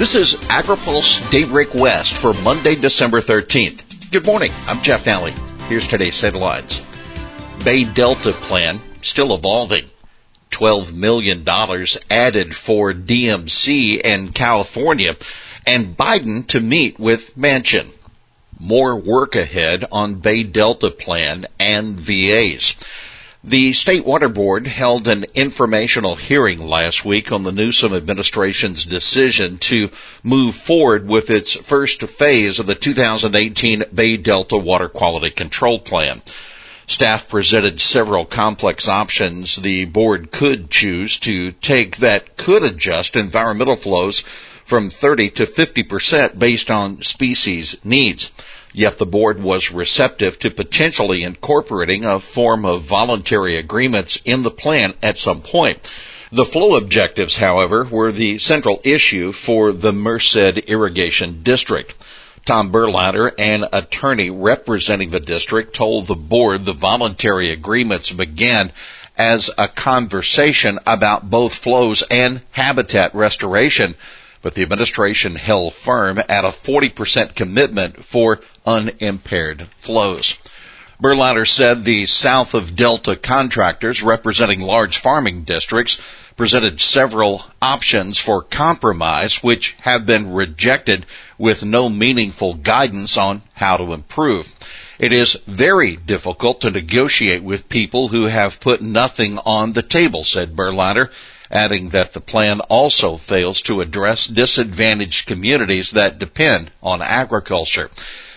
This is AgriPulse Daybreak West for Monday, December 13th. Good morning. I'm Jeff Nalley. Here's today's headlines. Bay Delta plan still evolving. $12 million added for DMC and California and Biden to meet with Manchin. More work ahead on Bay Delta plan and VAs. The State Water Board held an informational hearing last week on the Newsom administration's decision to move forward with its first phase of the 2018 Bay Delta Water Quality Control Plan. Staff presented several complex options the board could choose to take that could adjust environmental flows from 30 to 50% based on species needs. Yet the board was receptive to potentially incorporating a form of voluntary agreements in the plan at some point. The flow objectives, however, were the central issue for the Merced Irrigation District. Tom Berlander, an attorney representing the district, told the board the voluntary agreements began as a conversation about both flows and habitat restoration, but the administration held firm at a 40% commitment for unimpaired flows. Berlander said the south of Delta contractors representing large farming districts presented several options for compromise which have been rejected with no meaningful guidance on how to improve. It is very difficult to negotiate with people who have put nothing on the table, said Berlander, adding that the plan also fails to address disadvantaged communities that depend on agriculture.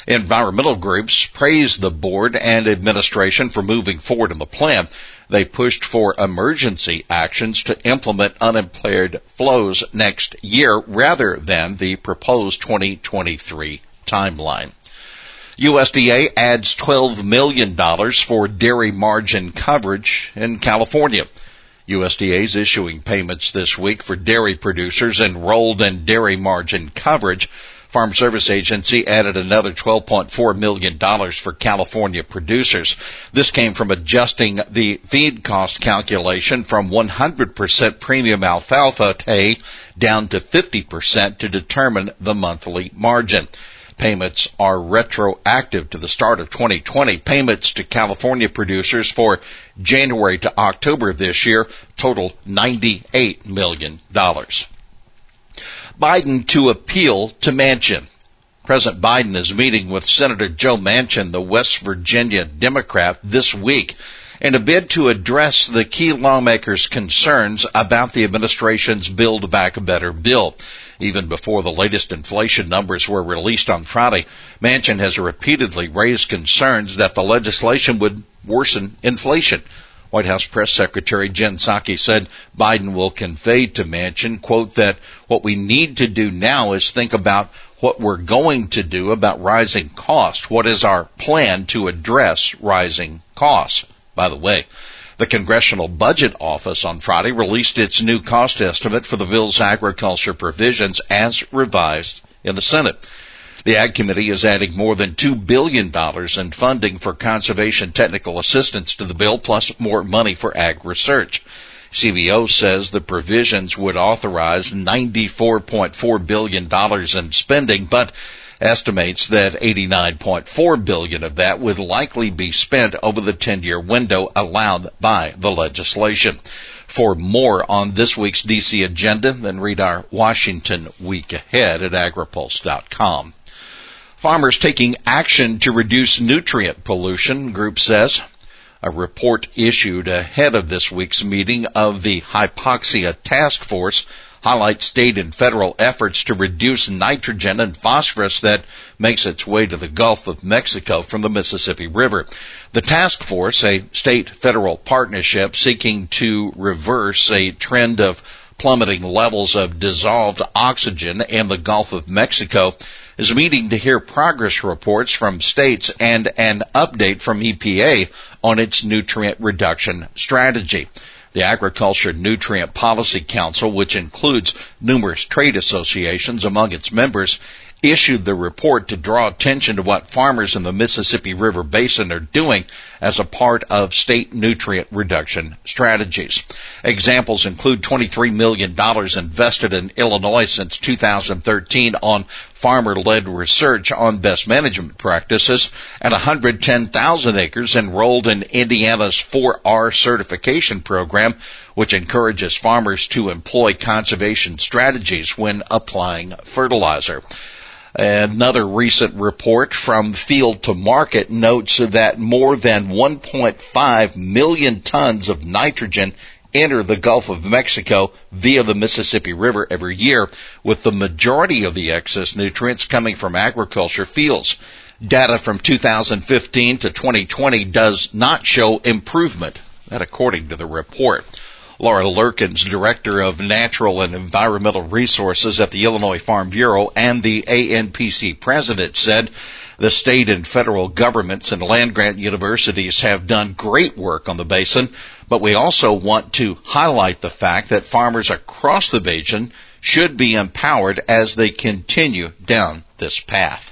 Environmental groups praised the board and administration for moving forward in the plan. They pushed for emergency actions to implement unimpaired flows next year rather than the proposed 2023 timeline. USDA adds $12 million for dairy margin coverage in California. USDA is issuing payments this week for dairy producers enrolled in dairy margin coverage. Farm Service Agency added another $12.4 million for California producers. This came from adjusting the feed cost calculation from 100% premium alfalfa hay down to 50% to determine the monthly margin. Payments are retroactive to the start of 2020. Payments to California producers for January to October this year total $98 million. Biden to appeal to Manchin. President Biden is meeting with Senator Joe Manchin, the West Virginia Democrat, this week in a bid to address the key lawmakers' concerns about the administration's Build Back Better bill. Even before the latest inflation numbers were released on Friday, Manchin has repeatedly raised concerns that the legislation would worsen inflation. White House Press Secretary Jen Psaki said Biden will convey to Manchin, quote, that what we need to do now is think about what we're going to do about rising costs. What is our plan to address rising costs? By the way, the Congressional Budget Office on Friday released its new cost estimate for the bill's agriculture provisions as revised in the Senate. The Ag Committee is adding more than $2 billion in funding for conservation technical assistance to the bill, plus more money for ag research. CBO says the provisions would authorize $94.4 billion in spending, but estimates that 89.4 billion of that would likely be spent over the 10-year window allowed by the legislation. For more on this week's DC agenda, then read our Washington week ahead at agripulse.com. Farmers taking action to reduce nutrient pollution, group says. A report issued ahead of this week's meeting of the Hypoxia Task Force highlights state and federal efforts to reduce nitrogen and phosphorus that makes its way to the Gulf of Mexico from the Mississippi River. The task force, a state federal partnership seeking to reverse a trend of plummeting levels of dissolved oxygen in the Gulf of Mexico, is meeting to hear progress reports from states and an update from EPA on its nutrient reduction strategy. The Agriculture Nutrient Policy Council, which includes numerous trade associations among its members, issued the report to draw attention to what farmers in the Mississippi River Basin are doing as a part of state nutrient reduction strategies. Examples include $23 million invested in Illinois since 2013 on farmer-led research on best management practices and 110,000 acres enrolled in Indiana's 4R certification program, which encourages farmers to employ conservation strategies when applying fertilizer. Another recent report from Field to Market notes that more than 1.5 million tons of nitrogen enter the Gulf of Mexico via the Mississippi River every year, with the majority of the excess nutrients coming from agriculture fields. Data from 2015 to 2020 does not show improvement, that according to the report. Laura Lurkins, Director of Natural and Environmental Resources at the Illinois Farm Bureau and the ANPC President said the state and federal governments and land grant universities have done great work on the basin, but we also want to highlight the fact that farmers across the basin should be empowered as they continue down this path.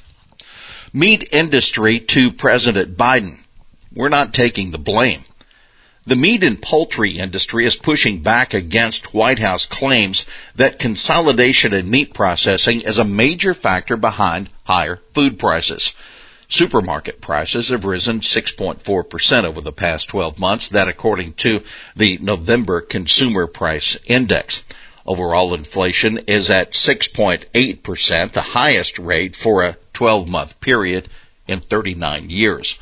Meat industry to President Biden. We're not taking the blame. The meat and poultry industry is pushing back against White House claims that consolidation in meat processing is a major factor behind higher food prices. Supermarket prices have risen 6.4% over the past 12 months, that according to the November Consumer Price Index. Overall inflation is at 6.8%, the highest rate for a 12 month period in 39 years.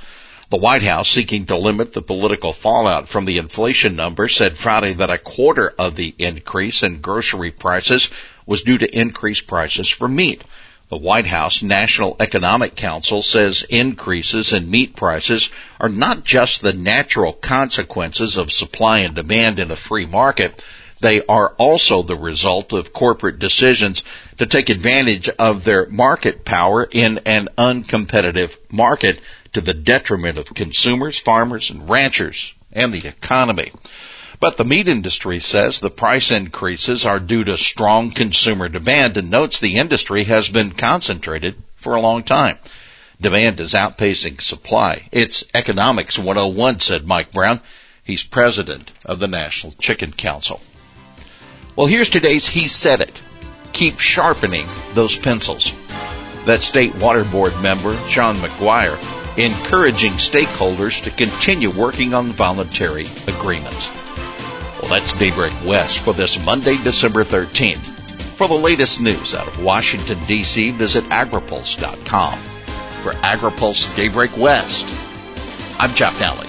The White House, seeking to limit the political fallout from the inflation number, said Friday that a quarter of the increase in grocery prices was due to increased prices for meat. The White House National Economic Council says increases in meat prices are not just the natural consequences of supply and demand in a free market. They are also the result of corporate decisions to take advantage of their market power in an uncompetitive market to the detriment of consumers, farmers, and ranchers and the economy. But the meat industry says the price increases are due to strong consumer demand and notes the industry has been concentrated for a long time. Demand is outpacing supply. It's economics 101, said Mike Brown. He's president of the National Chicken Council. Well, here's today's He Said It. Keep sharpening those pencils. That state water board member, Sean Maguire, encouraging stakeholders to continue working on voluntary agreements. Well, that's Daybreak West for this Monday, December 13th. For the latest news out of Washington, D.C., visit agripulse.com. For AgriPulse Daybreak West, I'm Jeff Nalley.